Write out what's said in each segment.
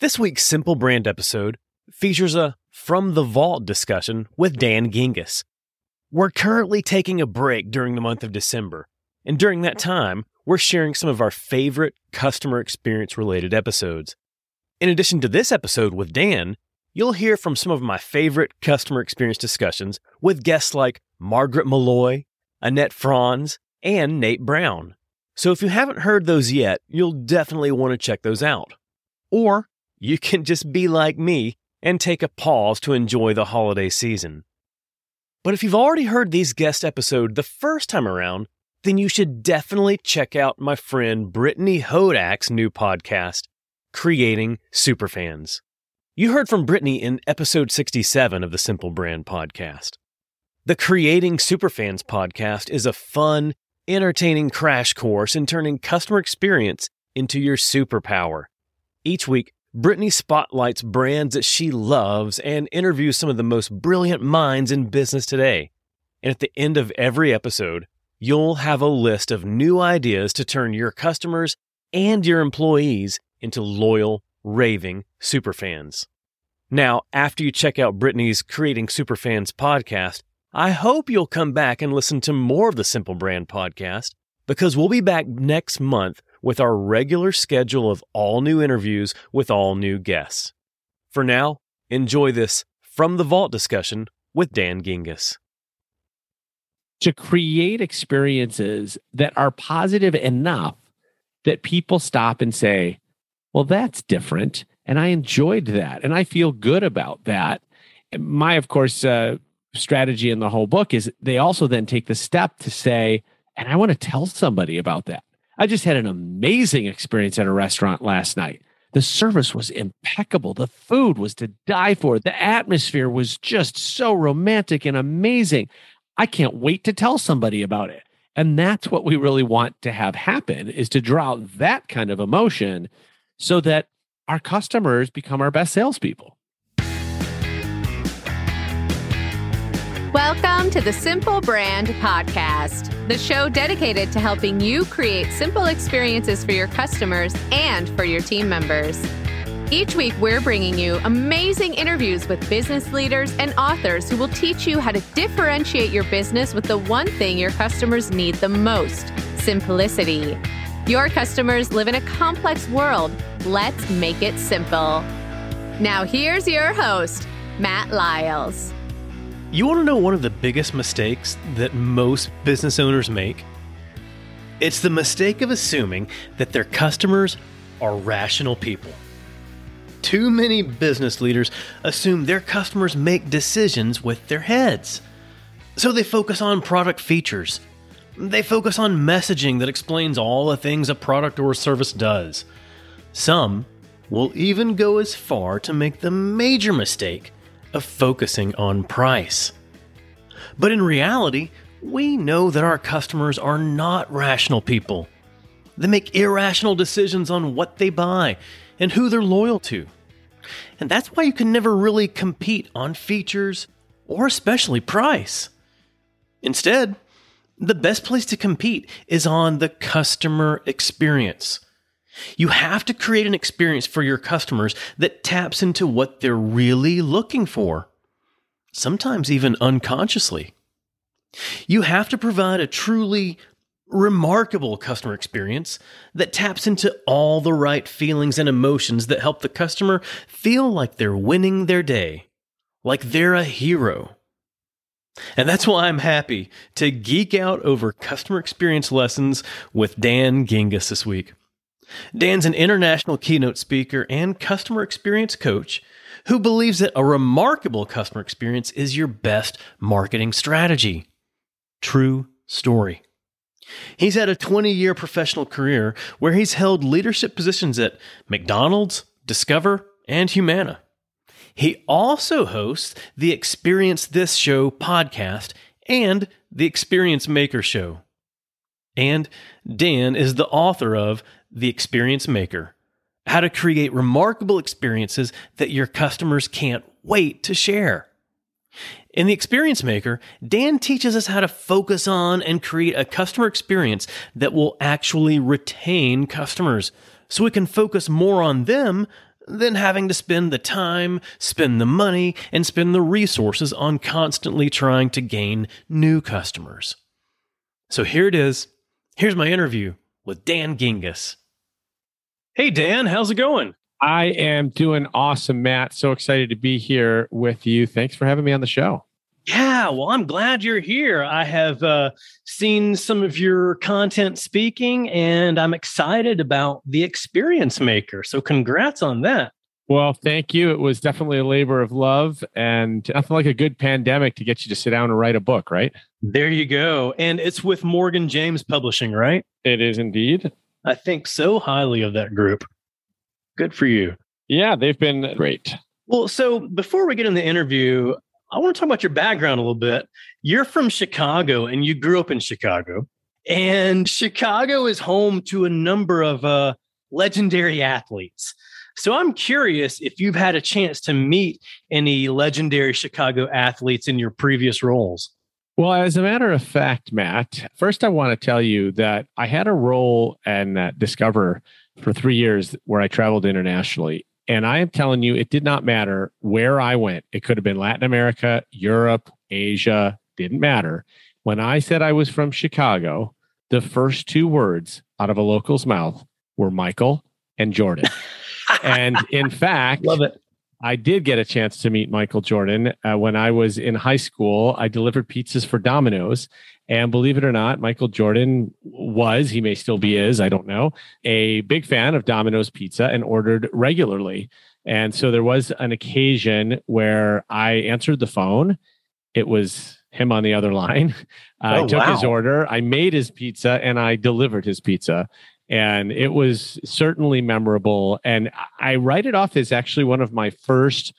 This week's Simple Brand episode features a From the Vault discussion with Dan Gingiss. We're currently taking a break during the month of December, and during that time, we're sharing some of our favorite customer experience related episodes. In addition to this episode with Dan, you'll hear from some of my favorite customer experience discussions with guests like Margaret Molloy, Annette Franz, and Nate Brown. So if you haven't heard those yet, you'll definitely want to check those out. Or you can just be like me and take a pause to enjoy the holiday season. But if you've already heard these guest episodes the first time around, then you should definitely check out my friend Brittany Hodak's new podcast, Creating Superfans. You heard from Brittany in episode 67 of the Simple Brand podcast. The Creating Superfans podcast is a fun, entertaining crash course in turning customer experience into your superpower. Each week, Brittany spotlights brands that she loves and interviews some of the most brilliant minds in business today. And at the end of every episode, you'll have a list of new ideas to turn your customers and your employees into loyal, raving superfans. Now, after you check out Brittany's Creating Superfans podcast, I hope you'll come back and listen to more of the Simple Brand podcast because we'll be back next month with our regular schedule of all new interviews with all new guests. For now, enjoy this From the Vault discussion with Dan Gingiss. To create experiences that are positive enough that people stop and say, well, that's different. And I enjoyed that. And I feel good about that. My, of course, uh, strategy in the whole book is they also then take the step to say, and I want to tell somebody about that. I just had an amazing experience at a restaurant last night. The service was impeccable. The food was to die for. The atmosphere was just so romantic and amazing. I can't wait to tell somebody about it. And that's what we really want to have happen is to draw out that kind of emotion so that our customers become our best salespeople. Welcome to the Simple Brand Podcast, the show dedicated to helping you create simple experiences for your customers and for your team members. Each week, we're bringing you amazing interviews with business leaders and authors who will teach you how to differentiate your business with the one thing your customers need the most simplicity. Your customers live in a complex world. Let's make it simple. Now, here's your host, Matt Lyles. You want to know one of the biggest mistakes that most business owners make? It's the mistake of assuming that their customers are rational people. Too many business leaders assume their customers make decisions with their heads. So they focus on product features. They focus on messaging that explains all the things a product or service does. Some will even go as far to make the major mistake of focusing on price. But in reality, we know that our customers are not rational people. They make irrational decisions on what they buy and who they're loyal to. And that's why you can never really compete on features or especially price. Instead, the best place to compete is on the customer experience. You have to create an experience for your customers that taps into what they're really looking for, sometimes even unconsciously. You have to provide a truly remarkable customer experience that taps into all the right feelings and emotions that help the customer feel like they're winning their day, like they're a hero. And that's why I'm happy to geek out over customer experience lessons with Dan Gingiss this week. Dan's an international keynote speaker and customer experience coach who believes that a remarkable customer experience is your best marketing strategy. True story. He's had a 20 year professional career where he's held leadership positions at McDonald's, Discover, and Humana. He also hosts the Experience This Show podcast and the Experience Maker Show. And Dan is the author of The Experience Maker How to Create Remarkable Experiences That Your Customers Can't Wait to Share. In The Experience Maker, Dan teaches us how to focus on and create a customer experience that will actually retain customers so we can focus more on them than having to spend the time, spend the money, and spend the resources on constantly trying to gain new customers. So here it is. Here's my interview with Dan Gingiss. Hey, Dan, how's it going? I am doing awesome, Matt. So excited to be here with you. Thanks for having me on the show. Yeah, well, I'm glad you're here. I have uh, seen some of your content speaking, and I'm excited about the experience maker. So, congrats on that. Well, thank you. It was definitely a labor of love and nothing like a good pandemic to get you to sit down and write a book, right? There you go. And it's with Morgan James Publishing, right? It is indeed. I think so highly of that group. Good for you. Yeah, they've been great. Well, so before we get in the interview, I want to talk about your background a little bit. You're from Chicago and you grew up in Chicago. And Chicago is home to a number of uh, legendary athletes. So I'm curious if you've had a chance to meet any legendary Chicago athletes in your previous roles. Well, as a matter of fact, Matt, first I want to tell you that I had a role in uh, Discover for three years where I traveled internationally. And I am telling you, it did not matter where I went. It could have been Latin America, Europe, Asia, didn't matter. When I said I was from Chicago, the first two words out of a local's mouth were Michael and Jordan. and in fact, love it. I did get a chance to meet Michael Jordan uh, when I was in high school. I delivered pizzas for Domino's. And believe it or not, Michael Jordan was, he may still be, is, I don't know, a big fan of Domino's pizza and ordered regularly. And so there was an occasion where I answered the phone. It was him on the other line. Oh, I took wow. his order, I made his pizza, and I delivered his pizza and it was certainly memorable. And I write it off as actually one of my first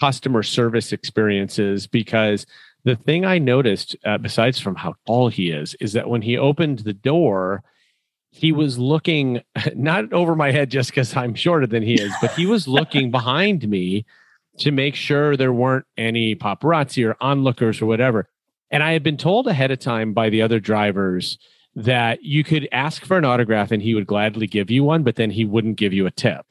customer service experiences because the thing I noticed, uh, besides from how tall he is, is that when he opened the door, he was looking not over my head just because I'm shorter than he is, but he was looking behind me to make sure there weren't any paparazzi or onlookers or whatever. And I had been told ahead of time by the other drivers that you could ask for an autograph and he would gladly give you one, but then he wouldn't give you a tip.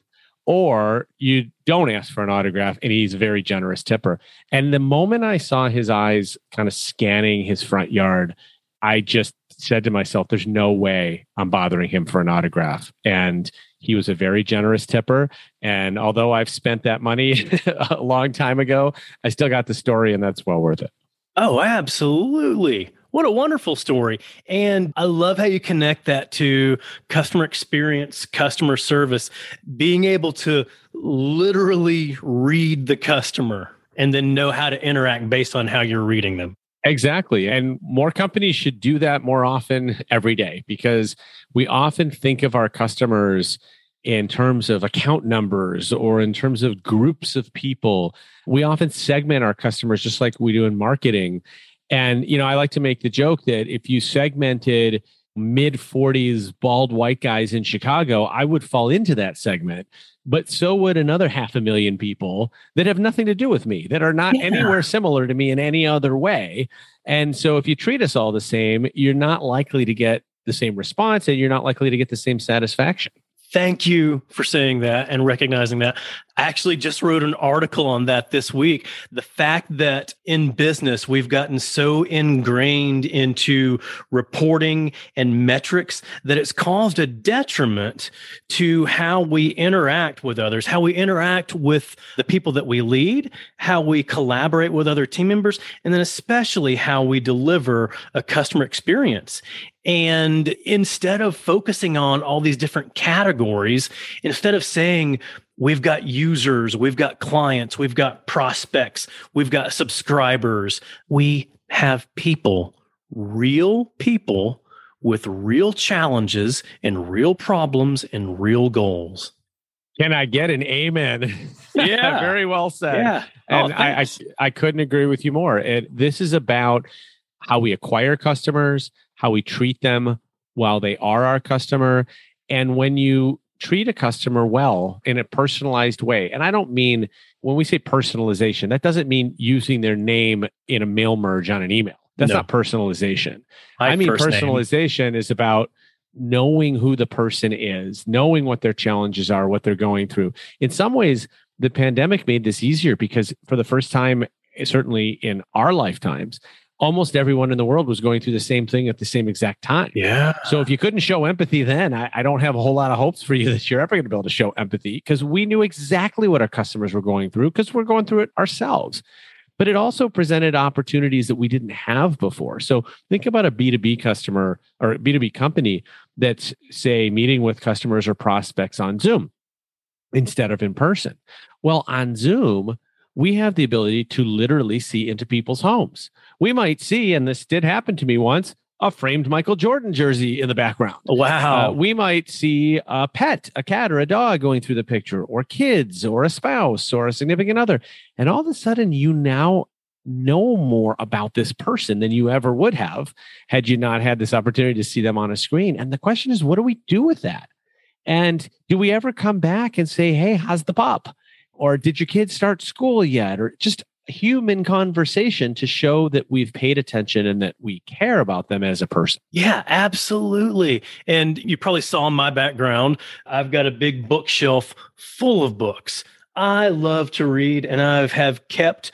Or you don't ask for an autograph and he's a very generous tipper. And the moment I saw his eyes kind of scanning his front yard, I just said to myself, there's no way I'm bothering him for an autograph. And he was a very generous tipper. And although I've spent that money a long time ago, I still got the story and that's well worth it. Oh, absolutely. What a wonderful story. And I love how you connect that to customer experience, customer service, being able to literally read the customer and then know how to interact based on how you're reading them. Exactly. And more companies should do that more often every day because we often think of our customers in terms of account numbers or in terms of groups of people. We often segment our customers just like we do in marketing. And, you know, I like to make the joke that if you segmented mid 40s bald white guys in Chicago, I would fall into that segment. But so would another half a million people that have nothing to do with me, that are not yeah. anywhere similar to me in any other way. And so if you treat us all the same, you're not likely to get the same response and you're not likely to get the same satisfaction. Thank you for saying that and recognizing that. I actually just wrote an article on that this week. The fact that in business, we've gotten so ingrained into reporting and metrics that it's caused a detriment to how we interact with others, how we interact with the people that we lead, how we collaborate with other team members, and then especially how we deliver a customer experience. And instead of focusing on all these different categories, instead of saying, we've got users, we've got clients, we've got prospects, we've got subscribers, we have people, real people with real challenges and real problems and real goals. Can I get an amen? Yeah. Very well said. Yeah. Oh, and oh, I, I, I couldn't agree with you more. It, this is about how we acquire customers, how we treat them while they are our customer. And when you treat a customer well in a personalized way, and I don't mean when we say personalization, that doesn't mean using their name in a mail merge on an email. That's no. not personalization. I mean, personalization name. is about knowing who the person is, knowing what their challenges are, what they're going through. In some ways, the pandemic made this easier because for the first time, certainly in our lifetimes, almost everyone in the world was going through the same thing at the same exact time. Yeah. So if you couldn't show empathy then, I, I don't have a whole lot of hopes for you that you're ever going to be able to show empathy because we knew exactly what our customers were going through because we're going through it ourselves. But it also presented opportunities that we didn't have before. So think about a B2B customer or B2B company that's, say, meeting with customers or prospects on Zoom instead of in person. Well, on Zoom, we have the ability to literally see into people's homes. We might see, and this did happen to me once, a framed Michael Jordan jersey in the background. Wow. Uh, we might see a pet, a cat or a dog going through the picture, or kids, or a spouse, or a significant other. And all of a sudden, you now know more about this person than you ever would have had you not had this opportunity to see them on a screen. And the question is, what do we do with that? And do we ever come back and say, hey, how's the pup? Or did your kids start school yet? Or just human conversation to show that we've paid attention and that we care about them as a person. Yeah, absolutely. And you probably saw in my background, I've got a big bookshelf full of books. I love to read and I've have kept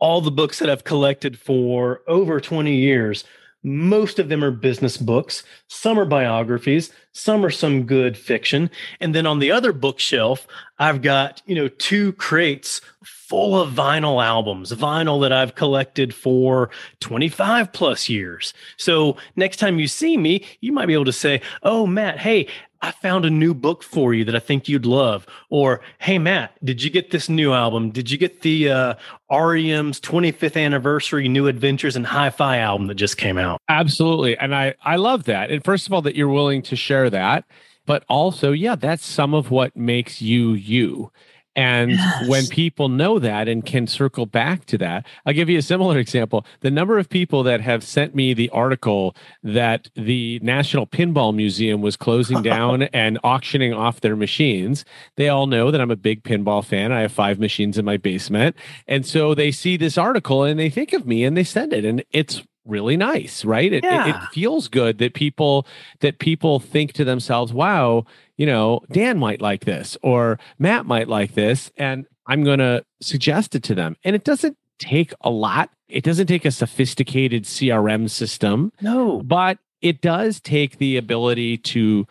all the books that I've collected for over 20 years. Most of them are business books. Some are biographies. Some are some good fiction. And then on the other bookshelf, I've got, you know, two crates full of vinyl albums, vinyl that I've collected for 25 plus years. So next time you see me, you might be able to say, Oh, Matt, hey, I found a new book for you that I think you'd love. Or, hey, Matt, did you get this new album? Did you get the uh, REM's 25th anniversary New Adventures and Hi Fi album that just came out? Absolutely. And I, I love that. And first of all, that you're willing to share that. But also, yeah, that's some of what makes you you. And yes. when people know that and can circle back to that, I'll give you a similar example. The number of people that have sent me the article that the National Pinball Museum was closing down and auctioning off their machines, they all know that I'm a big pinball fan. I have five machines in my basement. And so they see this article and they think of me and they send it. And it's really nice, right? It, yeah. it, it, feels good that people that people think to themselves, "Wow, you know, Dan might like this or Matt might like this," and I'm going to suggest it to them. And it doesn't take a lot. It doesn't take a sophisticated CRM system. No, but it does take the ability to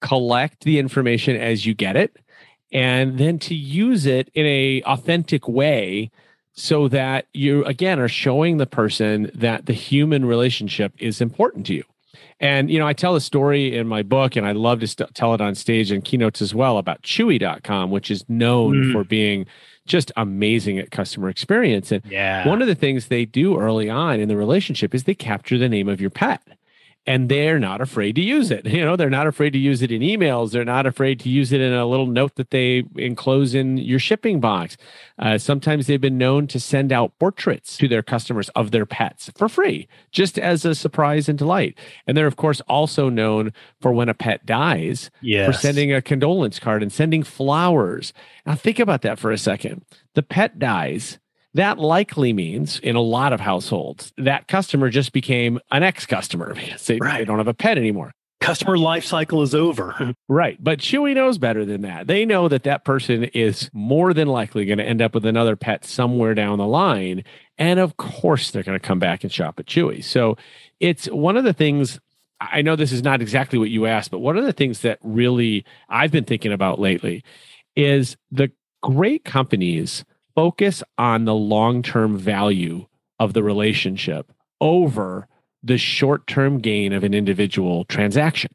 collect the information as you get it and then to use it in a authentic way so that you again are showing the person that the human relationship is important to you and you know i tell a story in my book and i love to st- tell it on stage and keynotes as well about chewy.com which is known mm. for being just amazing at customer experience and yeah. one of the things they do early on in the relationship is they capture the name of your pet and they're not afraid to use it. You know, they're not afraid to use it in emails. They're not afraid to use it in a little note that they enclose in your shipping box. Uh, sometimes they've been known to send out portraits to their customers of their pets for free, just as a surprise and delight. And they're, of course, also known for when a pet dies, yes. for sending a condolence card and sending flowers. Now, think about that for a second. The pet dies that likely means in a lot of households that customer just became an ex customer because they, right. they don't have a pet anymore. Customer life cycle is over. right. But Chewy knows better than that. They know that that person is more than likely going to end up with another pet somewhere down the line. And of course, they're going to come back and shop at Chewy. So it's one of the things I know this is not exactly what you asked, but one of the things that really I've been thinking about lately is the great companies focus on the long term value of the relationship over the short term gain of an individual transaction.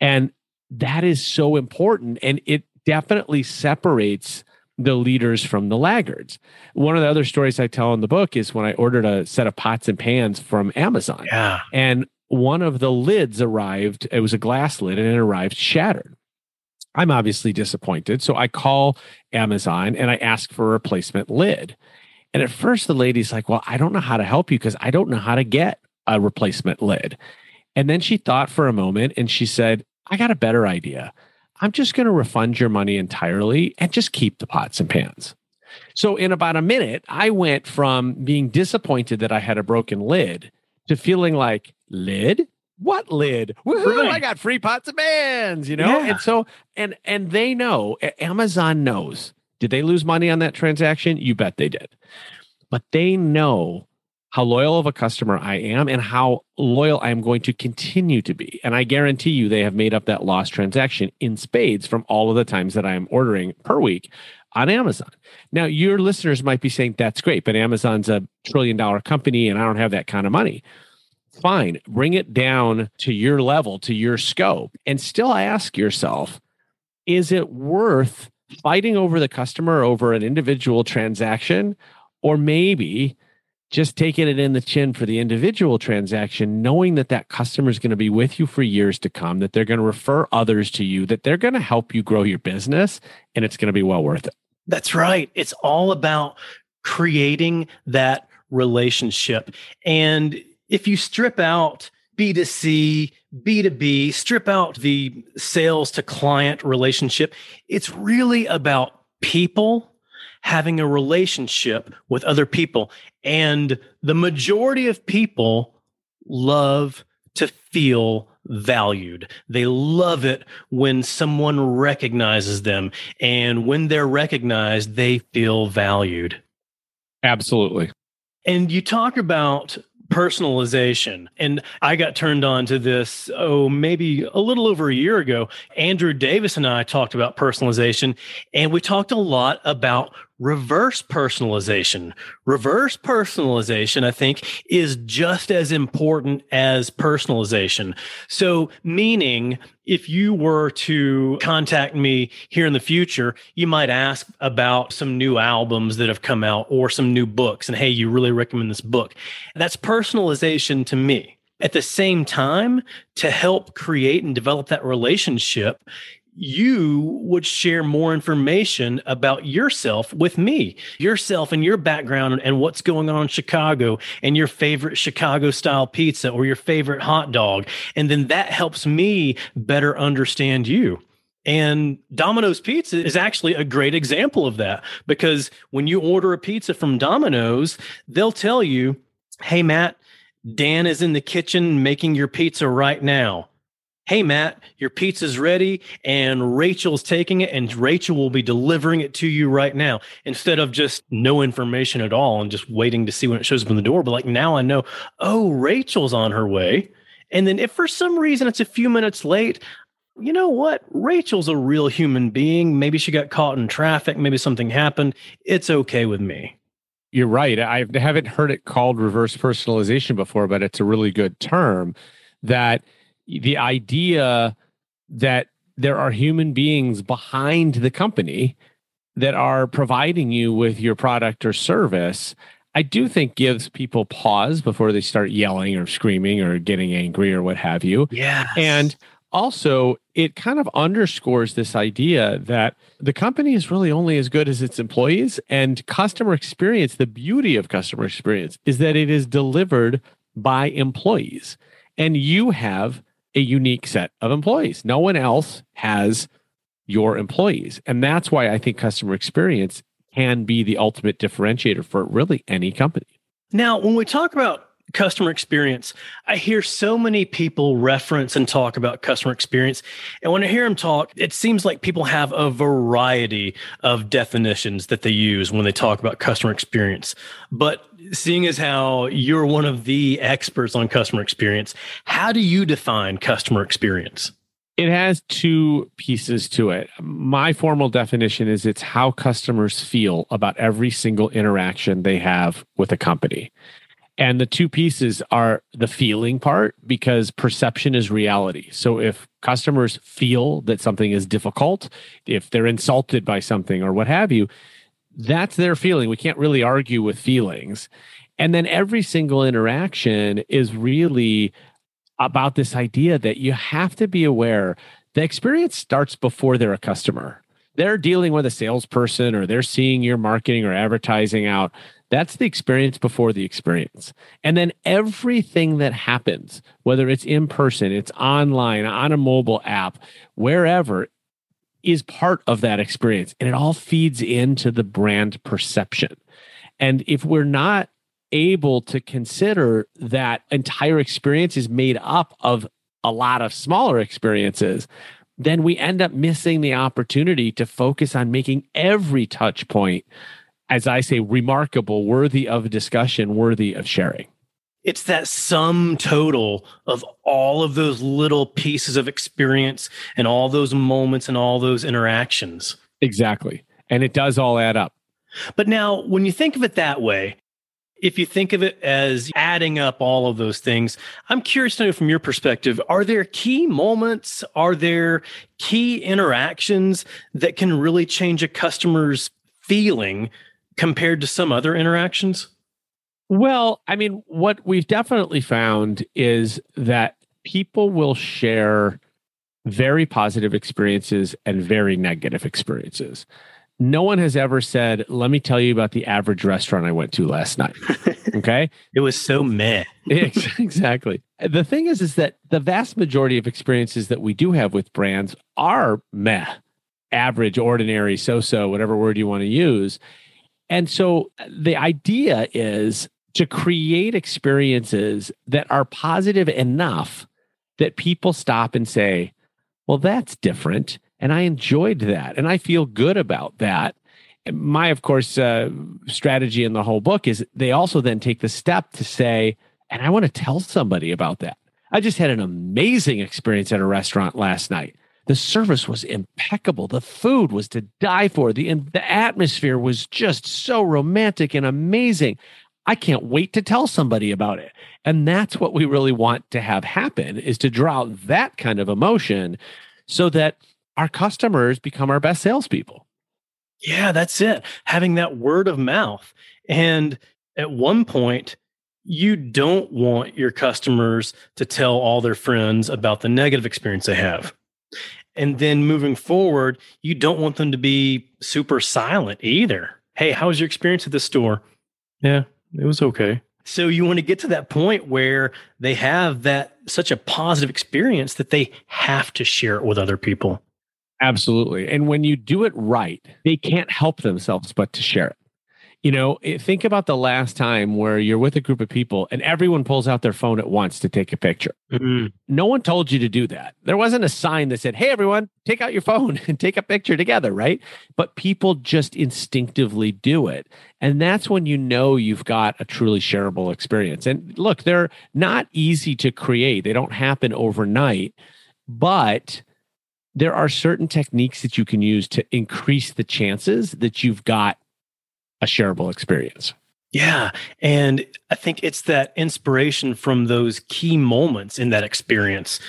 And that is so important. And it definitely separates the leaders from the laggards. One of the other stories I tell in the book is when I ordered a set of pots and pans from Amazon. Yeah. And one of the lids arrived, it was a glass lid and it arrived shattered. I'm obviously disappointed. So I call Amazon and I ask for a replacement lid. And at first, the lady's like, Well, I don't know how to help you because I don't know how to get a replacement lid. And then she thought for a moment and she said, I got a better idea. I'm just going to refund your money entirely and just keep the pots and pans. So, in about a minute, I went from being disappointed that I had a broken lid to feeling like, lid? What lid? Woohoo, Right. I got free pots and pans, you know? Yeah. And so and and they know, Amazon knows. Did they lose money on that transaction? You bet they did. But they know how loyal of a customer I am and how loyal I am going to continue to be. And I guarantee you they have made up that lost transaction in spades from all of the times that I am ordering per week on Amazon. Now, your listeners might be saying that's great, but Amazon's a trillion dollar company and I don't have that kind of money. Fine, bring it down to your level, to your scope, and still ask yourself is it worth fighting over the customer over an individual transaction? Or maybe just taking it in the chin for the individual transaction, knowing that that customer is going to be with you for years to come, that they're going to refer others to you, that they're going to help you grow your business, and it's going to be well worth it. That's right. It's all about creating that relationship. And if you strip out B2C, B2B, strip out the sales to client relationship, it's really about people having a relationship with other people. And the majority of people love to feel valued. They love it when someone recognizes them. And when they're recognized, they feel valued. Absolutely. And you talk about personalization. And I got turned on to this, oh, maybe a little over a year ago. Andrew Davis and I talked about personalization, and we talked a lot about reverse personalization. Reverse personalization, I think, is just as important as personalization. So, meaning, if you were to contact me here in the future, you might ask about some new albums that have come out or some new books. And hey, you really recommend this book. That's personalization to me. At the same time, to help create and develop that relationship, you would share more information about yourself with me, yourself and your background and what's going on in Chicago and your favorite Chicago style pizza or your favorite hot dog. And then that helps me better understand you. And Domino's Pizza is actually a great example of that because when you order a pizza from Domino's, they'll tell you, Hey, Matt, Dan is in the kitchen making your pizza right now. Hey, Matt, your pizza's ready and Rachel's taking it and Rachel will be delivering it to you right now instead of just no information at all and just waiting to see when it shows up in the door. But like now I know, oh, Rachel's on her way. And then if for some reason it's a few minutes late, you know what? Rachel's a real human being. Maybe she got caught in traffic. Maybe something happened. It's okay with me. You're right. I haven't heard it called reverse personalization before, but it's a really good term that the idea that there are human beings behind the company that are providing you with your product or service, I do think gives people pause before they start yelling or screaming or getting angry or what have you. Yeah. And also, it kind of underscores this idea that the company is really only as good as its employees and customer experience. The beauty of customer experience is that it is delivered by employees, and you have a unique set of employees. No one else has your employees. And that's why I think customer experience can be the ultimate differentiator for really any company. Now, when we talk about customer experience, I hear so many people reference and talk about customer experience. And when I hear them talk, it seems like people have a variety of definitions that they use when they talk about customer experience. But seeing as how you're one of the experts on customer experience, how do you define customer experience? It has two pieces to it. My formal definition is it's how customers feel about every single interaction they have with a company. And the two pieces are the feeling part because perception is reality. So if customers feel that something is difficult, if they're insulted by something or what have you, that's their feeling. We can't really argue with feelings. And then every single interaction is really about this idea that you have to be aware the experience starts before they're a customer. They're dealing with a salesperson or they're seeing your marketing or advertising out. That's the experience before the experience. And then everything that happens, whether it's in person, it's online, on a mobile app, wherever, is part of that experience. And it all feeds into the brand perception. And if we're not able to consider that entire experience is made up of a lot of smaller experiences, then we end up missing the opportunity to focus on making every touch point, as I say, remarkable, worthy of discussion, worthy of sharing. It's that sum total of all of those little pieces of experience and all those moments and all those interactions. Exactly. And it does all add up. But now, when you think of it that way, if you think of it as adding up all of those things, I'm curious to know from your perspective are there key moments? Are there key interactions that can really change a customer's feeling compared to some other interactions? Well, I mean, what we've definitely found is that people will share very positive experiences and very negative experiences no one has ever said, let me tell you about the average restaurant I went to last night. Okay. it was so meh. exactly. The thing is, is that the vast majority of experiences that we do have with brands are meh, average, ordinary, so so, whatever word you want to use. And so the idea is to create experiences that are positive enough that people stop and say, well, that's different. And I enjoyed that. And I feel good about that. My, of course, uh, strategy in the whole book is they also then take the step to say, and I want to tell somebody about that. I just had an amazing experience at a restaurant last night. The service was impeccable. The food was to die for. The, the atmosphere was just so romantic and amazing. I can't wait to tell somebody about it. And that's what we really want to have happen is to draw out that kind of emotion so that our customers become our best salespeople. Yeah, that's it. Having that word of mouth. And at one point, you don't want your customers to tell all their friends about the negative experience they have. And then moving forward, you don't want them to be super silent either. Hey, how was your experience at the store? Yeah, it was okay. So you want to get to that point where they have that such a positive experience that they have to share it with other people. Absolutely. And when you do it right, they can't help themselves but to share it. You know, think about the last time where you're with a group of people and everyone pulls out their phone at once to take a picture. Mm-hmm. No one told you to do that. There wasn't a sign that said, hey, everyone, take out your phone and take a picture together, right? But people just instinctively do it. And that's when you know you've got a truly shareable experience. And look, they're not easy to create, they don't happen overnight, but there are certain techniques that you can use to increase the chances that you've got a shareable experience. Yeah. And I think it's that inspiration from those key moments in that experience.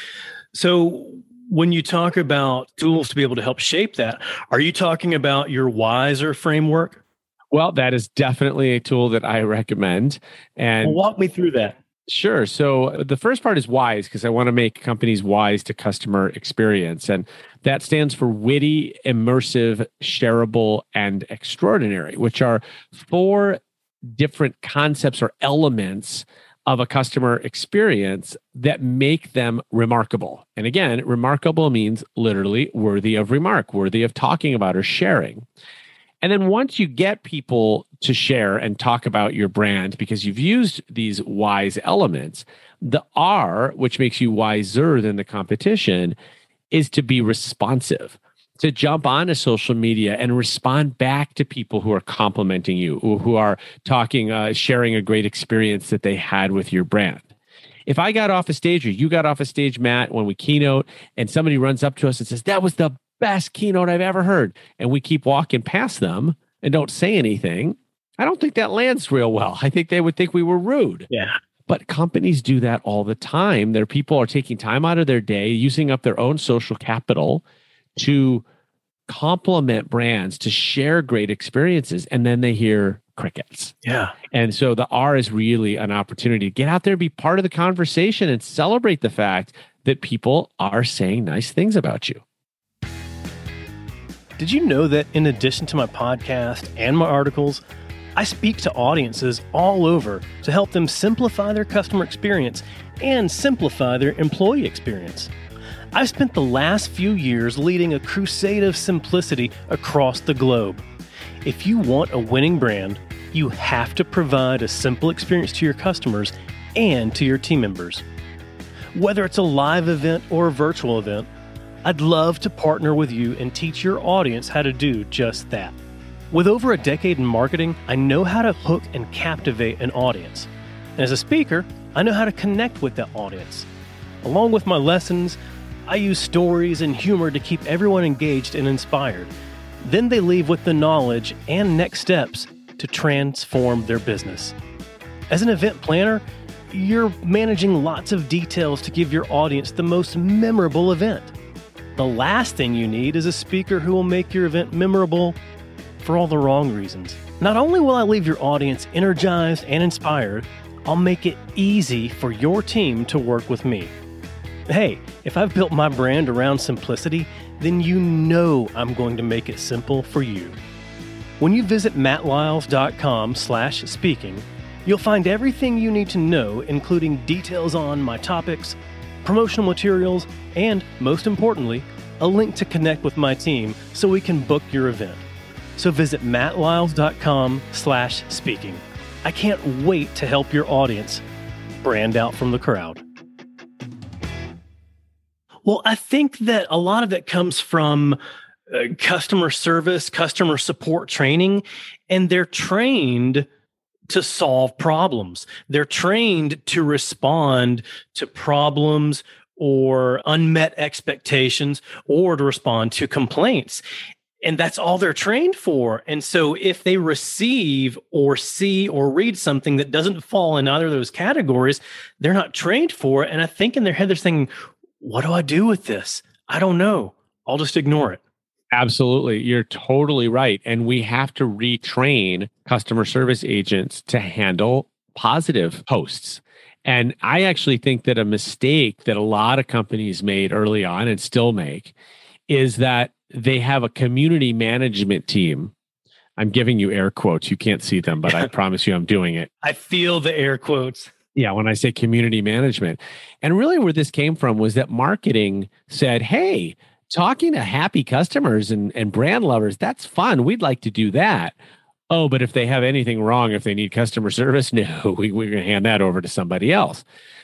So, when you talk about tools to be able to help shape that, are you talking about your wiser framework? Well, that is definitely a tool that I recommend. And well, walk me through that. Sure. So uh, the first part is wise because I want to make companies wise to customer experience. And that stands for witty, immersive, shareable, and extraordinary, which are four different concepts or elements of a customer experience that make them remarkable. And again, remarkable means literally worthy of remark, worthy of talking about or sharing. And then once you get people to share and talk about your brand because you've used these wise elements, the R, which makes you wiser than the competition, is to be responsive, to jump onto social media and respond back to people who are complimenting you, who are talking, uh, sharing a great experience that they had with your brand. If I got off a stage or you got off a stage, Matt, when we keynote and somebody runs up to us and says, That was the best keynote I've ever heard. And we keep walking past them and don't say anything. I don't think that lands real well. I think they would think we were rude. Yeah. But companies do that all the time. Their people are taking time out of their day, using up their own social capital to compliment brands, to share great experiences. And then they hear crickets. Yeah. And so the R is really an opportunity to get out there, be part of the conversation, and celebrate the fact that people are saying nice things about you. Did you know that in addition to my podcast and my articles, I speak to audiences all over to help them simplify their customer experience and simplify their employee experience? I've spent the last few years leading a crusade of simplicity across the globe. If you want a winning brand, you have to provide a simple experience to your customers and to your team members. Whether it's a live event or a virtual event, I'd love to partner with you and teach your audience how to do just that. With over a decade in marketing, I know how to hook and captivate an audience. And as a speaker, I know how to connect with that audience. Along with my lessons, I use stories and humor to keep everyone engaged and inspired. Then they leave with the knowledge and next steps to transform their business. As an event planner, you're managing lots of details to give your audience the most memorable event. The last thing you need is a speaker who will make your event memorable for all the wrong reasons. Not only will I leave your audience energized and inspired, I'll make it easy for your team to work with me. Hey, if I've built my brand around simplicity, then you know I'm going to make it simple for you. When you visit mattlyles.com slash speaking, You'll find everything you need to know, including details on my topics, promotional materials, and, most importantly, a link to connect with my team so we can book your event. So visit mattlyles.com slash speaking. I can't wait to help your audience brand out from the crowd. Well, I think that a lot of it comes from uh, customer service, customer support training, and they're trained to solve problems. They're trained to respond to problems or unmet expectations or to respond to complaints. And that's all they're trained for. And so if they receive or see or read something that doesn't fall in either of those categories, they're not trained for it. And I think in their head, they're thinking, what do I do with this? I don't know. I'll just ignore it. Absolutely. You're totally right. And we have to retrain customer service agents to handle positive posts. And I actually think that a mistake that a lot of companies made early on and still make is that they have a community management team. I'm giving you air quotes. You can't see them, but I promise you I'm doing it. I feel the air quotes. Yeah, when I say community management. And really, where this came from was that marketing said, hey, talking to happy customers and, and brand lovers, that's fun. We'd like to do that. Oh, but if they have anything wrong, if they need customer service, no, we, we're going to hand that over to somebody else.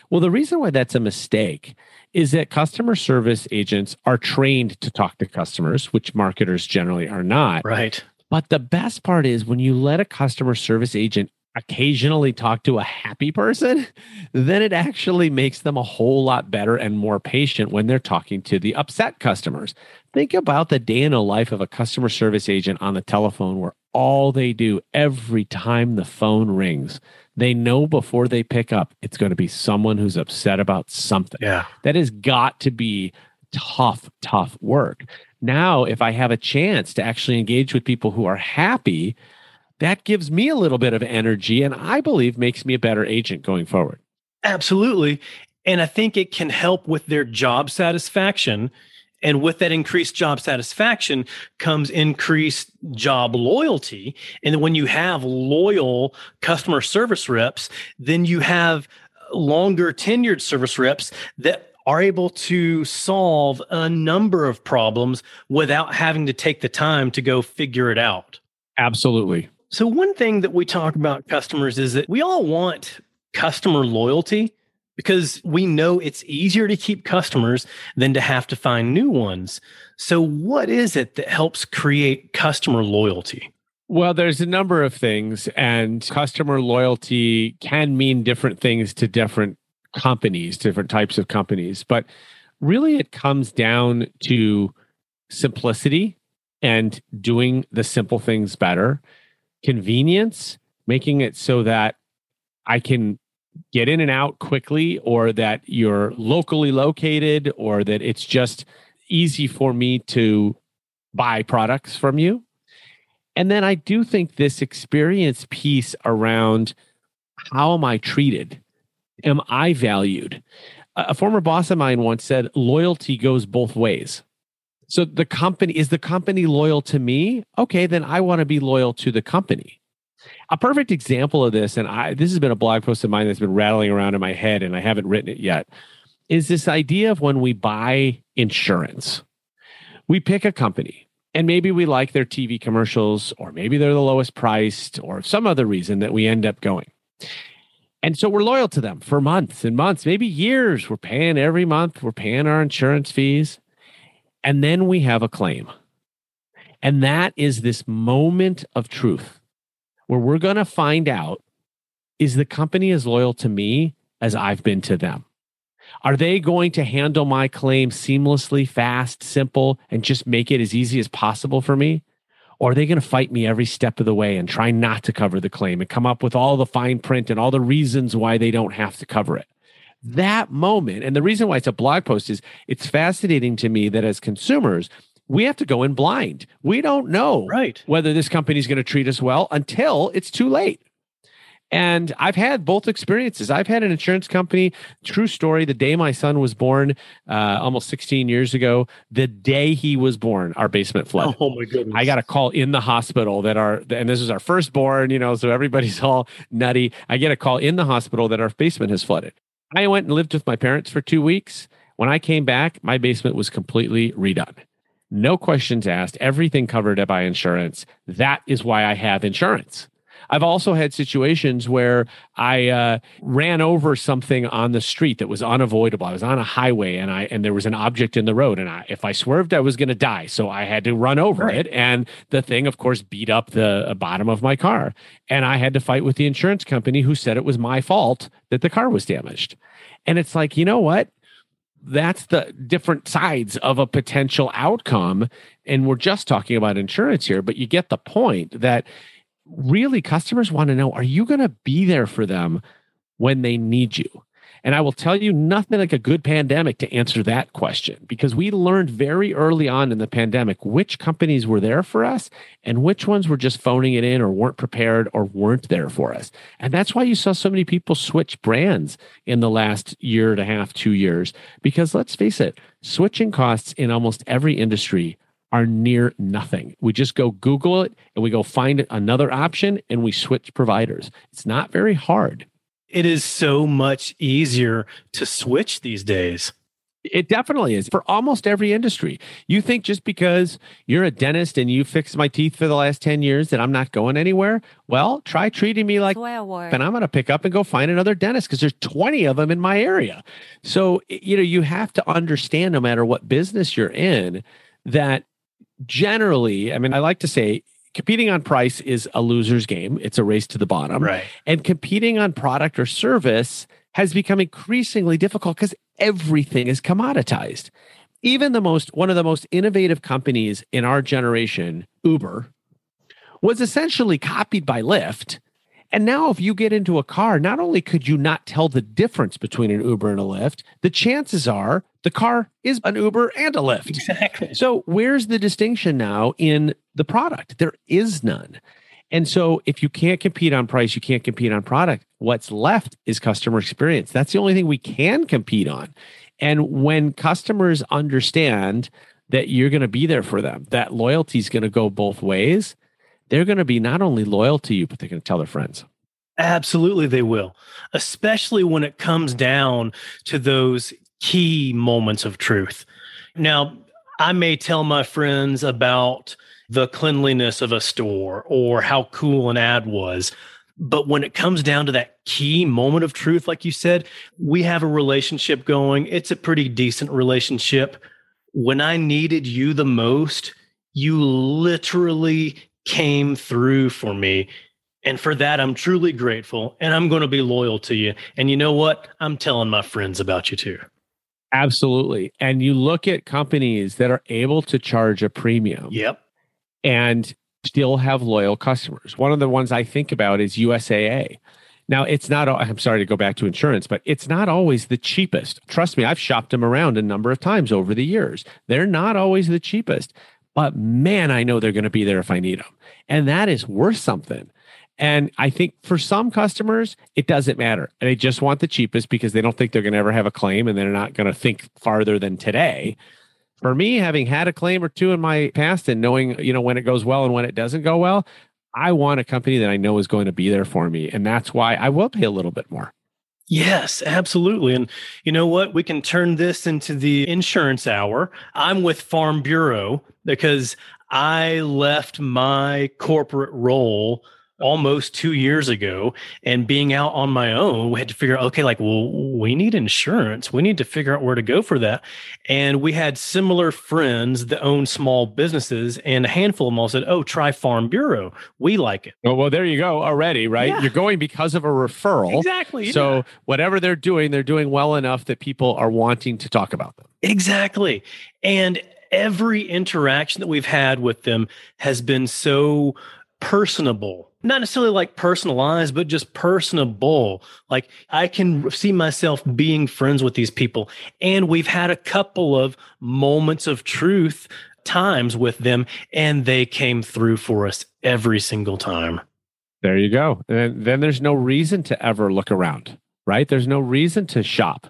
Well, the reason why that's a mistake is that customer service agents are trained to talk to customers, which marketers generally are not. Right. But the best part is when you let a customer service agent occasionally talk to a happy person, then it actually makes them a whole lot better and more patient when they're talking to the upset customers. Think about the day in the life of a customer service agent on the telephone where all they do every time the phone rings, they know before they pick up, it's going to be someone who's upset about something. Yeah. That has got to be tough, tough work. Now, if I have a chance to actually engage with people who are happy, that gives me a little bit of energy and I believe makes me a better agent going forward. Absolutely. And I think it can help with their job satisfaction. And with that increased job satisfaction comes increased job loyalty. And when you have loyal customer service reps, then you have longer tenured service reps that are able to solve a number of problems without having to take the time to go figure it out. Absolutely. So, one thing that we talk about customers is that we all want customer loyalty because we know it's easier to keep customers than to have to find new ones. So, what is it that helps create customer loyalty? Well, there's a number of things, and customer loyalty can mean different things to different companies, different types of companies. But really, it comes down to simplicity and doing the simple things better convenience, making it so that I can get in and out quickly, or that you're locally located, or that it's just easy for me to buy products from you. And then I do think this experience piece around how am I treated? Am I valued? A former boss of mine once said loyalty goes both ways. So the company is the company loyal to me? Okay, then I want to be loyal to the company. A perfect example of this, and I this has been a blog post of mine that's been rattling around in my head, and I haven't written it yet, is this idea of when we buy insurance. We pick a company. And maybe we like their TV commercials, or maybe they're the lowest priced, or some other reason that we end up going. And so we're loyal to them for months and months, maybe years. We're paying every month, we're paying our insurance fees. And then we have a claim. And that is this moment of truth where we're going to find out is the company as loyal to me as I've been to them? Are they going to handle my claim seamlessly, fast, simple, and just make it as easy as possible for me? Or are they going to fight me every step of the way and try not to cover the claim and come up with all the fine print and all the reasons why they don't have to cover it? That moment, and the reason why it's a blog post is it's fascinating to me that as consumers, we have to go in blind. We don't know right. whether this company is going to treat us well until it's too late. And I've had both experiences. I've had an insurance company, true story. The day my son was born, uh, almost 16 years ago, the day he was born, our basement flooded. Oh my goodness. I got a call in the hospital that our, and this is our firstborn, you know, so everybody's all nutty. I get a call in the hospital that our basement has flooded. I went and lived with my parents for two weeks. When I came back, my basement was completely redone. No questions asked, everything covered by insurance. That is why I have insurance. I've also had situations where I uh, ran over something on the street that was unavoidable. I was on a highway and I and there was an object in the road, and I, if I swerved, I was going to die. So I had to run over right. it, and the thing, of course, beat up the uh, bottom of my car, and I had to fight with the insurance company who said it was my fault that the car was damaged. And it's like, you know what? that's the different sides of a potential outcome. And we're just talking about insurance here, but you get the point that really customers want to know are you going to be there for them when they need you? And I will tell you nothing like a good pandemic to answer that question because we learned very early on in the pandemic which companies were there for us and which ones were just phoning it in or weren't prepared or weren't there for us. And that's why you saw so many people switch brands in the last year and a half, two years. Because let's face it, switching costs in almost every industry are near nothing. We just go Google it and we go find another option and we switch providers. It's not very hard. It is so much easier to switch these days. It definitely is for almost every industry. You think just because you're a dentist and you fixed my teeth for the last 10 years that I'm not going anywhere? Well, try treating me like and I'm going to pick up and go find another dentist because there's 20 of them in my area. So, you know, you have to understand no matter what business you're in that generally, I mean, I like to say competing on price is a loser's game. It's a race to the bottom. Right. And competing on product or service has become increasingly difficult because everything is commoditized. Even the most one of the most innovative companies in our generation, Uber, was essentially copied by Lyft and now, if you get into a car, not only could you not tell the difference between an Uber and a Lyft, the chances are the car is an Uber and a Lyft. Exactly. So, where's the distinction now in the product? There is none. And so, if you can't compete on price, you can't compete on product. What's left is customer experience. That's the only thing we can compete on. And when customers understand that you're going to be there for them, that loyalty is going to go both ways they're going to be not only loyal to you, but they're going to tell their friends. Absolutely, they will, especially when it comes down to those key moments of truth. Now, I may tell my friends about the cleanliness of a store or how cool an ad was. But when it comes down to that key moment of truth, like you said, we have a relationship going. It's a pretty decent relationship. When I needed you the most, you literally came through for me. And for that, I'm truly grateful and I'm going to be loyal to you. And you know what? I'm telling my friends about you too. Absolutely. And you look at companies that are able to charge a premium. Yep. And still have loyal customers. One of the ones I think about is USAA. Now, it's not, I'm sorry to go back to insurance, but it's not always the cheapest. Trust me, I've shopped them around a number of times over the years. They're not always the cheapest but man, I know they're going to be there if I need them. And that is worth something. And I think for some customers, it doesn't matter. And they just want the cheapest because they don't think they're going to ever have a claim and they're not going to think farther than today. For me, having had a claim or two in my past and knowing, you know, when it goes well and when it doesn't go well, I want a company that I know is going to be there for me. And that's why I will pay a little bit more. Yes, absolutely. And you know what? We can turn this into the insurance hour. I'm with Farm Bureau because I left my corporate role almost two years ago and being out on my own we had to figure out okay like well we need insurance. We need to figure out where to go for that. And we had similar friends that own small businesses and a handful of them all said oh try farm bureau. We like it. Well, well there you go already right? Yeah. you're going because of a referral. Exactly so yeah. whatever they're doing they're doing well enough that people are wanting to talk about them. Exactly. And every interaction that we've had with them has been so personable not necessarily like personalized, but just personable. Like I can see myself being friends with these people. And we've had a couple of moments of truth times with them, and they came through for us every single time. There you go. And then there's no reason to ever look around, right? There's no reason to shop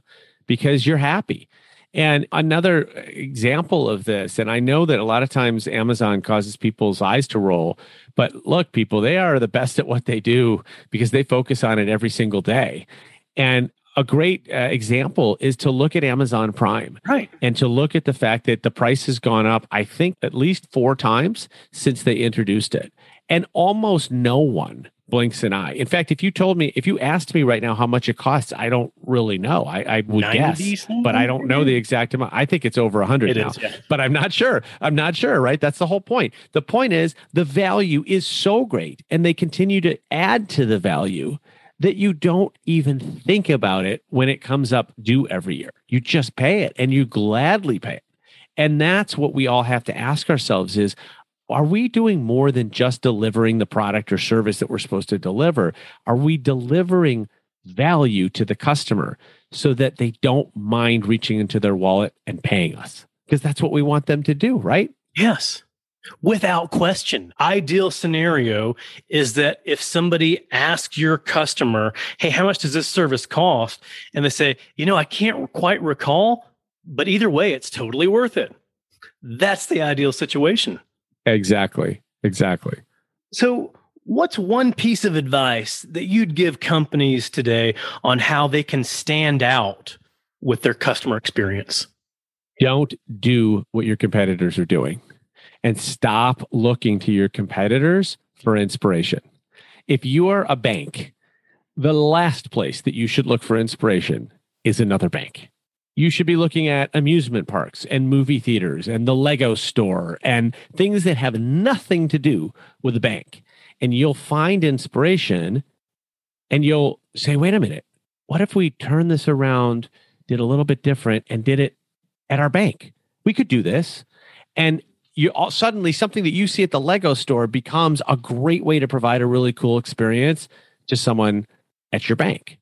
because you're happy. And another example of this, and I know that a lot of times Amazon causes people's eyes to roll, but look, people, they are the best at what they do because they focus on it every single day. And a great uh, example is to look at Amazon Prime. Right. And to look at the fact that the price has gone up, I think, at least four times since they introduced it. And almost no one blinks an eye. In fact, if you told me, if you asked me right now how much it costs, I don't really know. I, I would guess, but I don't know the exact amount. I think it's over a hundred now, yeah. but I'm not sure. I'm not sure. Right? That's the whole point. The point is the value is so great, and they continue to add to the value that you don't even think about it when it comes up due every year. You just pay it, and you gladly pay it. And that's what we all have to ask ourselves: is are we doing more than just delivering the product or service that we're supposed to deliver? Are we delivering value to the customer so that they don't mind reaching into their wallet and paying us? Because that's what we want them to do, right? Yes. Without question. Ideal scenario is that if somebody asks your customer, Hey, how much does this service cost? And they say, You know, I can't quite recall, but either way, it's totally worth it. That's the ideal situation. Exactly. Exactly. So, what's one piece of advice that you'd give companies today on how they can stand out with their customer experience? Don't do what your competitors are doing and stop looking to your competitors for inspiration. If you are a bank, the last place that you should look for inspiration is another bank you should be looking at amusement parks and movie theaters and the Lego store and things that have nothing to do with the bank. And you'll find inspiration and you'll say, wait a minute, what if we turn this around, did a little bit different, and did it at our bank? We could do this. And you all, suddenly something that you see at the Lego store becomes a great way to provide a really cool experience to someone at your bank.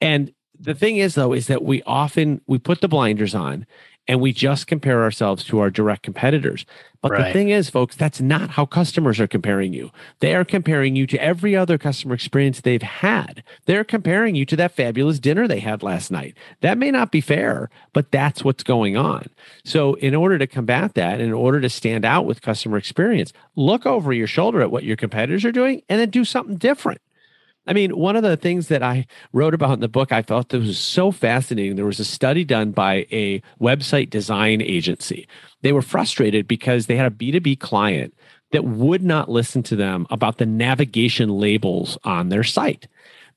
And the thing is though is that we often we put the blinders on and we just compare ourselves to our direct competitors. But right. the thing is folks that's not how customers are comparing you. They are comparing you to every other customer experience they've had. They're comparing you to that fabulous dinner they had last night. That may not be fair but that's what's going on. So in order to combat that in order to stand out with customer experience look over your shoulder at what your competitors are doing and then do something different I mean, one of the things that I wrote about in the book, I thought that was so fascinating. There was a study done by a website design agency. They were frustrated because they had a B2B client that would not listen to them about the navigation labels on their site.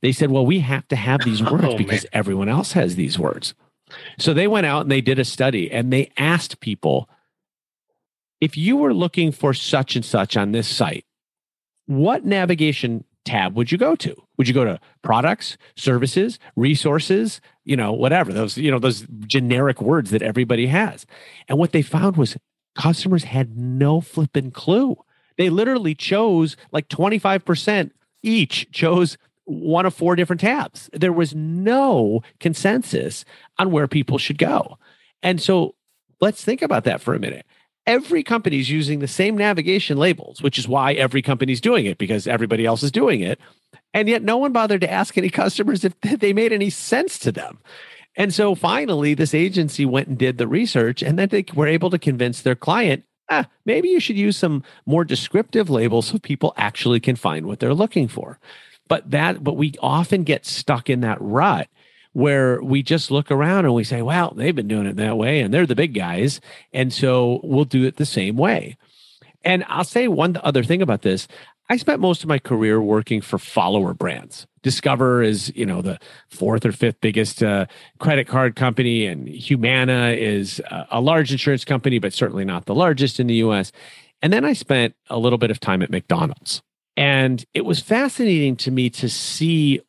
They said, well, we have to have these oh, words oh, because man. everyone else has these words. So they went out and they did a study and they asked people if you were looking for such and such on this site, what navigation tab would you go to? Would you go to products, services, resources, you know, whatever, those, you know, those generic words that everybody has. And what they found was customers had no flipping clue. They literally chose like 25% each chose one of four different tabs. There was no consensus on where people should go. And so let's think about that for a minute every company is using the same navigation labels, which is why every company is doing it because everybody else is doing it. And yet no one bothered to ask any customers if they made any sense to them. And so finally, this agency went and did the research, and then they were able to convince their client, ah, maybe you should use some more descriptive labels so people actually can find what they're looking for. But that, but we often get stuck in that rut where we just look around and we say, well, they've been doing it that way and they're the big guys. And so we'll do it the same way. And I'll say one other thing about this. I spent most of my career working for follower brands. Discover is, you know, the fourth or fifth biggest uh, credit card company, and Humana is a large insurance company, but certainly not the largest in the US. And then I spent a little bit of time at McDonald's. And it was fascinating to me to see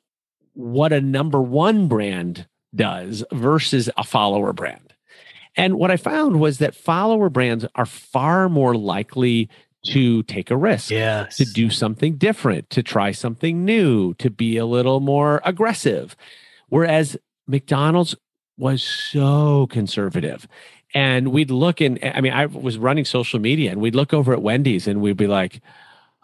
what a number one brand does versus a follower brand. And what I found was that follower brands are far more likely to take a risk, yes. to do something different, to try something new, to be a little more aggressive. Whereas McDonald's was so conservative. And we'd look and I mean, I was running social media and we'd look over at Wendy's and we'd be like,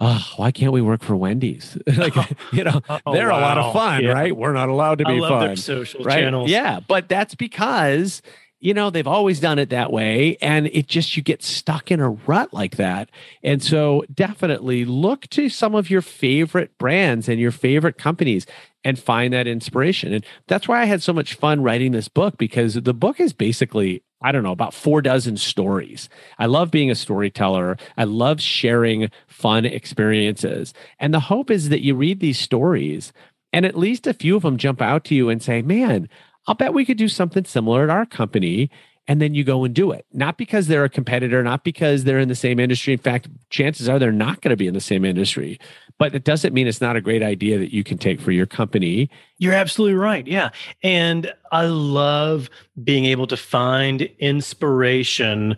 oh, why can't we work for Wendy's? like, you know, oh, they're wow. a lot of fun, yeah. right? We're not allowed to be fun. social right? channels. Yeah. But that's because you know, they've always done it that way. And it just, you get stuck in a rut like that. And so definitely look to some of your favorite brands and your favorite companies and find that inspiration. And that's why I had so much fun writing this book because the book is basically, I don't know, about four dozen stories. I love being a storyteller. I love sharing fun experiences. And the hope is that you read these stories and at least a few of them jump out to you and say, man, I'll bet we could do something similar at our company. And then you go and do it. Not because they're a competitor, not because they're in the same industry. In fact, chances are they're not going to be in the same industry. But it doesn't mean it's not a great idea that you can take for your company. You're absolutely right. Yeah. And I love being able to find inspiration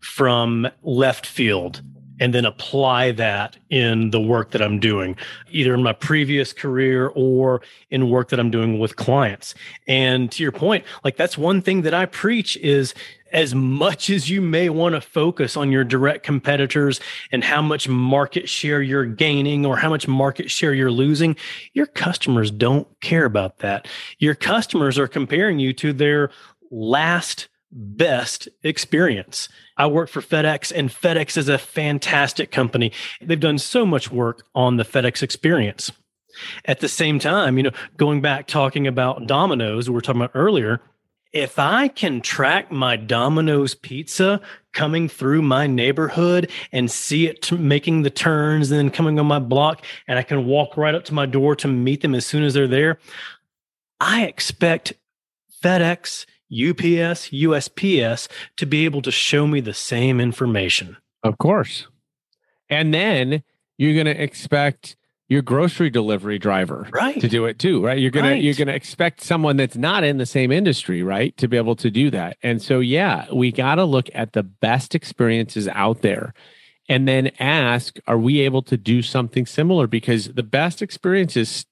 from left field and then apply that in the work that I'm doing, either in my previous career or in work that I'm doing with clients. And to your point, like that's one thing that I preach is as much as you may want to focus on your direct competitors and how much market share you're gaining or how much market share you're losing, your customers don't care about that. Your customers are comparing you to their last best experience. I work for FedEx, and FedEx is a fantastic company. They've done so much work on the FedEx experience. At the same time, you know, going back talking about Domino's, we were talking about earlier, if I can track my Domino's pizza coming through my neighborhood and see it t- making the turns and then coming on my block, and I can walk right up to my door to meet them as soon as they're there, I expect FedEx UPS, USPS to be able to show me the same information. Of course. And then you're going to expect your grocery delivery driver right. to do it too, right? You're going right. you're going to expect someone that's not in the same industry, right, to be able to do that. And so yeah, we got to look at the best experiences out there and then ask, are we able to do something similar because the best experiences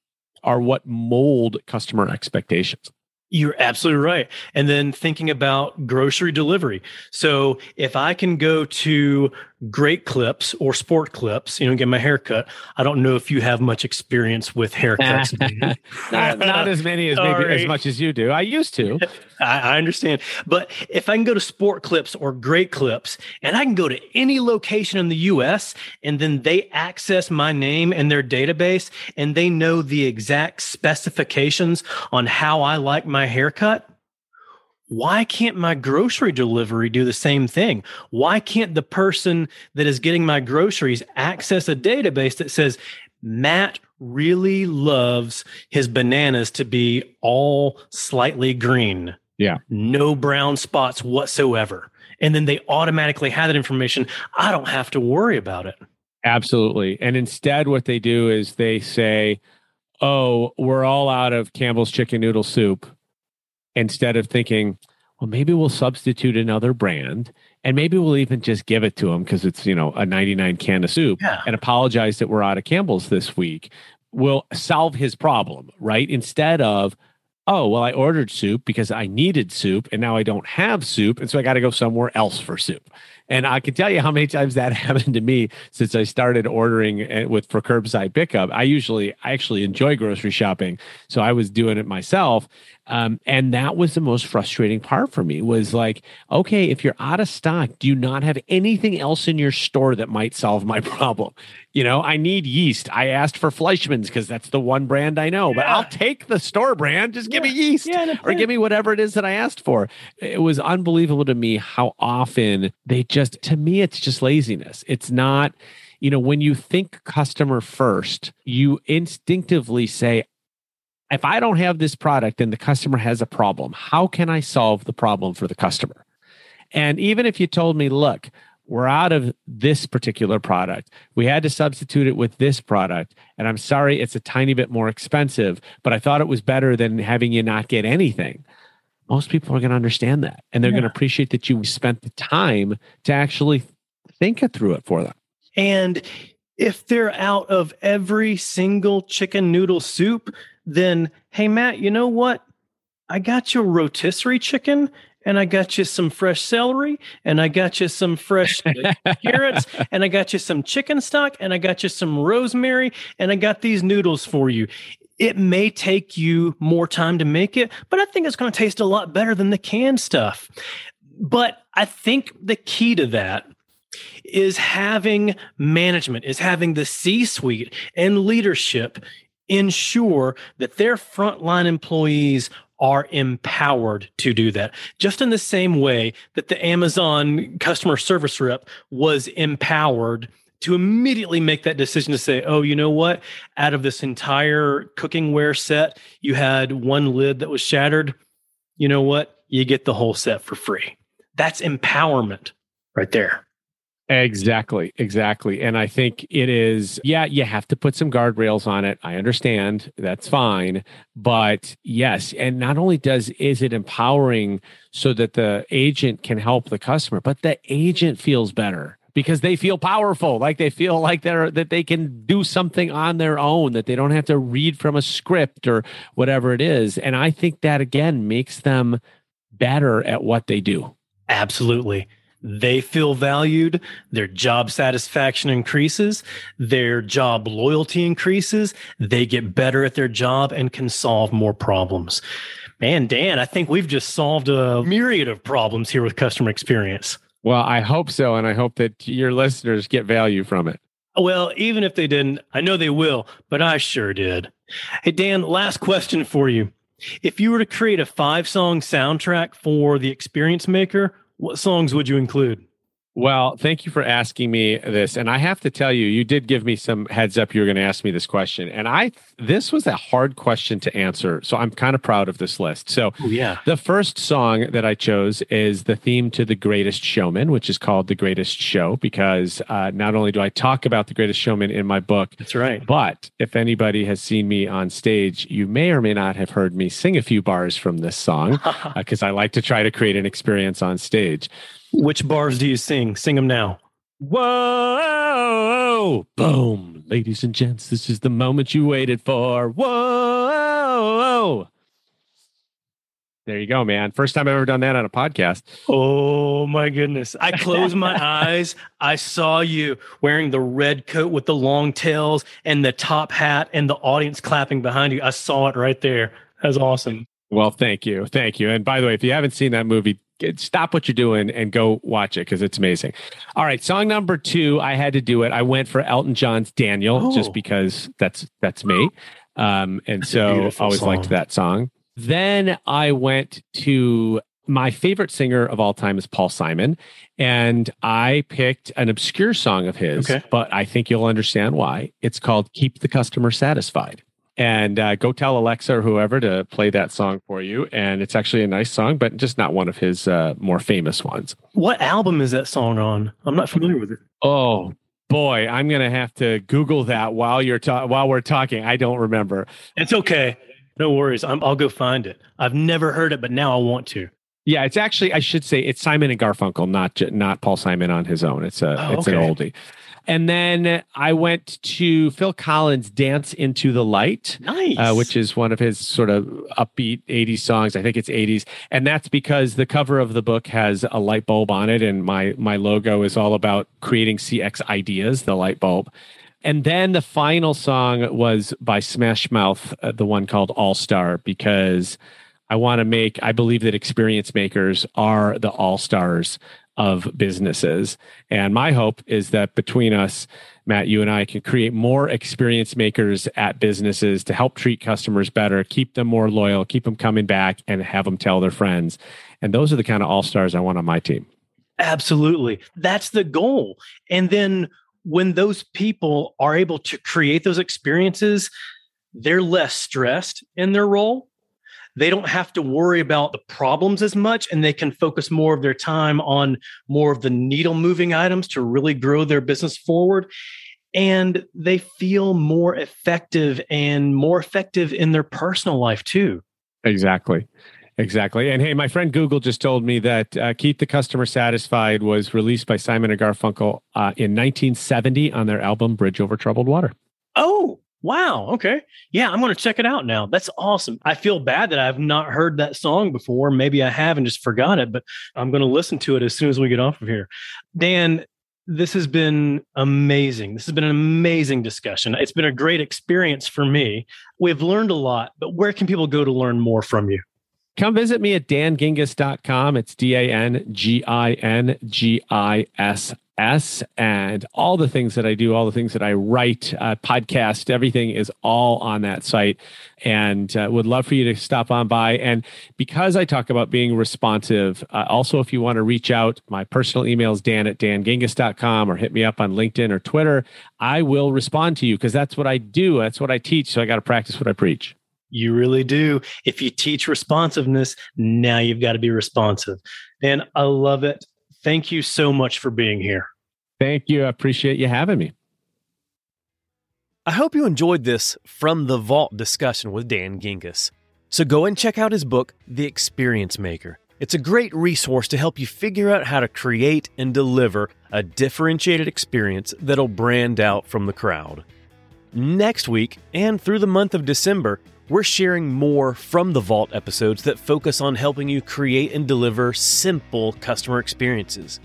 are what mold customer expectations. You're absolutely right. And then thinking about grocery delivery. So if I can go to Great Clips or Sport Clips, you know, get my haircut. I don't know if you have much experience with haircuts. not, not, as many as maybe as much as you do. I used to. I, I understand. But if I can go to Sport Clips or Great Clips and I can go to any location in the US and then they access my name and their database and they know the exact specifications on how I like my haircut, why can't my grocery delivery do the same thing? Why can't the person that is getting my groceries access a database that says, Matt really loves his bananas to be all slightly green? Yeah. No brown spots whatsoever. And then they automatically have that information. I don't have to worry about it. Absolutely. And instead, what they do is they say, Oh, we're all out of Campbell's chicken noodle soup instead of thinking, well, maybe we'll substitute another brand and maybe we'll even just give it to him because it's, you know, a 99 can of soup yeah. and apologize that we're out of Campbell's this week. Will solve his problem, right? Instead of, oh, well, I ordered soup because I needed soup and now I don't have soup. And so I got to go somewhere else for soup. And I can tell you how many times that happened to me since I started ordering eh, with for curbside pickup. I usually, I actually enjoy grocery shopping. So I was doing it myself. Um, and that was the most frustrating part for me was like, okay, if you're out of stock, do you not have anything else in your store that might solve my problem? You know, I need yeast. I asked for Fleischmann's because that's the one brand I know, yeah. but I'll take the store brand. Just give me yeast yeah, or give me whatever it is that I asked for. It was unbelievable to me how often they just to me it's just laziness. It's not you know when you think customer first, you instinctively say if I don't have this product and the customer has a problem, how can I solve the problem for the customer? And even if you told me, look, we're out of this particular product. We had to substitute it with this product. And I'm sorry, it's a tiny bit more expensive, but I thought it was better than having you not get anything. Most people are going to understand that. And they're yeah. going to appreciate that you spent the time to actually think it through it for them. And if they're out of every single chicken noodle soup, then hey, Matt, you know what? I got you a rotisserie chicken and I got you some fresh celery, and I got you some fresh carrots, and I got you some chicken stock, and I got you some rosemary, and I got these noodles for you. It may take you more time to make it, but I think it's going to taste a lot better than the canned stuff. But I think the key to that is having management, is having the C suite and leadership ensure that their frontline employees are empowered to do that. Just in the same way that the Amazon customer service rep was empowered to immediately make that decision to say, oh, you know what? Out of this entire cooking set, you had one lid that was shattered. You know what? You get the whole set for free. That's empowerment right there. Exactly, exactly. And I think it is, yeah, you have to put some guardrails on it. I understand that's fine. But yes, and not only does is it empowering so that the agent can help the customer, but the agent feels better because they feel powerful, like they feel like they're that they can do something on their own, that they don't have to read from a script or whatever it is. And I think that again makes them better at what they do. Absolutely they feel valued, their job satisfaction increases, their job loyalty increases, they get better at their job and can solve more problems. Man, Dan, I think we've just solved a myriad of problems here with customer experience. Well, I hope so. And I hope that your listeners get value from it. Well, even if they didn't, I know they will, but I sure did. Hey, Dan, last question for you. If you were to create a five song soundtrack for the Experience Maker, what songs would you include? Well, thank you for asking me this. And I have to tell you, you did give me some heads up you were going to ask me this question. And I this was a hard question to answer. So I'm kind of proud of this list. So Ooh, yeah. The first song that I chose is the theme to The Greatest Showman, which is called The Greatest Show, because uh, not only do I talk about The Greatest Showman in my book, that's right. But if anybody has seen me on stage, you may or may not have heard me sing a few bars from this song because uh, I like to try to create an experience on stage. Which bars do you sing? Sing them now. Whoa, boom. Ladies and gents, this is the moment you waited for. Whoa. There you go, man. First time I've ever done that on a podcast. Oh my goodness. I closed my eyes. I saw you wearing the red coat with the long tails and the top hat and the audience clapping behind you. I saw it right there. That's awesome. Well, thank you. Thank you. And by the way, if you haven't seen that movie, stop what you're doing and go watch it because it's amazing. All right, song number two, I had to do it. I went for Elton John's Daniel oh. just because that's that's me, um, and that's so always song. liked that song. Then I went to my favorite singer of all time is Paul Simon, and I picked an obscure song of his, okay. but I think you'll understand why. It's called "Keep the Customer Satisfied." And uh, go tell Alexa or whoever to play that song for you. And it's actually a nice song, but just not one of his uh, more famous ones. What album is that song on? I'm not familiar with it. Oh boy, I'm gonna have to Google that while you're ta- while we're talking. I don't remember. It's okay. No worries. i will go find it. I've never heard it, but now I want to. Yeah, it's actually I should say it's Simon and Garfunkel, not not Paul Simon on his own. It's a oh, it's okay. an oldie. And then I went to Phil Collins' Dance into the Light, nice. uh, which is one of his sort of upbeat 80s songs. I think it's 80s. And that's because the cover of the book has a light bulb on it. And my, my logo is all about creating CX ideas, the light bulb. And then the final song was by Smash Mouth, uh, the one called All Star, because I want to make, I believe that experience makers are the all stars of businesses. And my hope is that between us, Matt, you and I can create more experience makers at businesses to help treat customers better, keep them more loyal, keep them coming back, and have them tell their friends. And those are the kind of all stars I want on my team. Absolutely. That's the goal. And then when those people are able to create those experiences, they're less stressed in their role. They don't have to worry about the problems as much and they can focus more of their time on more of the needle moving items to really grow their business forward. And they feel more effective and more effective in their personal life too. Exactly. Exactly. And hey, my friend Google just told me that uh, Keep the Customer Satisfied was released by Simon and Garfunkel uh, in 1970 on their album Bridge Over Troubled Water. Oh, wow. Okay. Yeah, I'm going to check it out now. That's awesome. I feel bad that I've not heard that song before. Maybe I have and just forgot it, but I'm going to listen to it as soon as we get off of here. Dan, this has been amazing. This has been an amazing discussion. It's been a great experience for me. We've learned a lot, but where can people go to learn more from you? Come visit me at dangingiss.com. It's D A N G I N G I S S. And all the things that I do, all the things that I write, uh, podcast, everything is all on that site. And uh, would love for you to stop on by. And because I talk about being responsive, uh, also, if you want to reach out, my personal email is dan at dangingiss.com or hit me up on LinkedIn or Twitter. I will respond to you because that's what I do. That's what I teach. So I got to practice what I preach. You really do. If you teach responsiveness, now you've got to be responsive. And I love it. Thank you so much for being here. Thank you. I appreciate you having me. I hope you enjoyed this From the Vault discussion with Dan Gingiss. So go and check out his book, The Experience Maker. It's a great resource to help you figure out how to create and deliver a differentiated experience that'll brand out from the crowd. Next week, and through the month of December, we're sharing more from the Vault episodes that focus on helping you create and deliver simple customer experiences.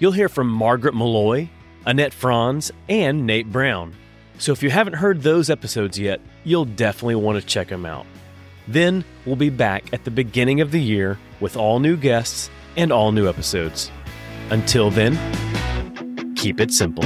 You'll hear from Margaret Molloy, Annette Franz, and Nate Brown. So if you haven't heard those episodes yet, you'll definitely want to check them out. Then we'll be back at the beginning of the year with all new guests and all new episodes. Until then, keep it simple.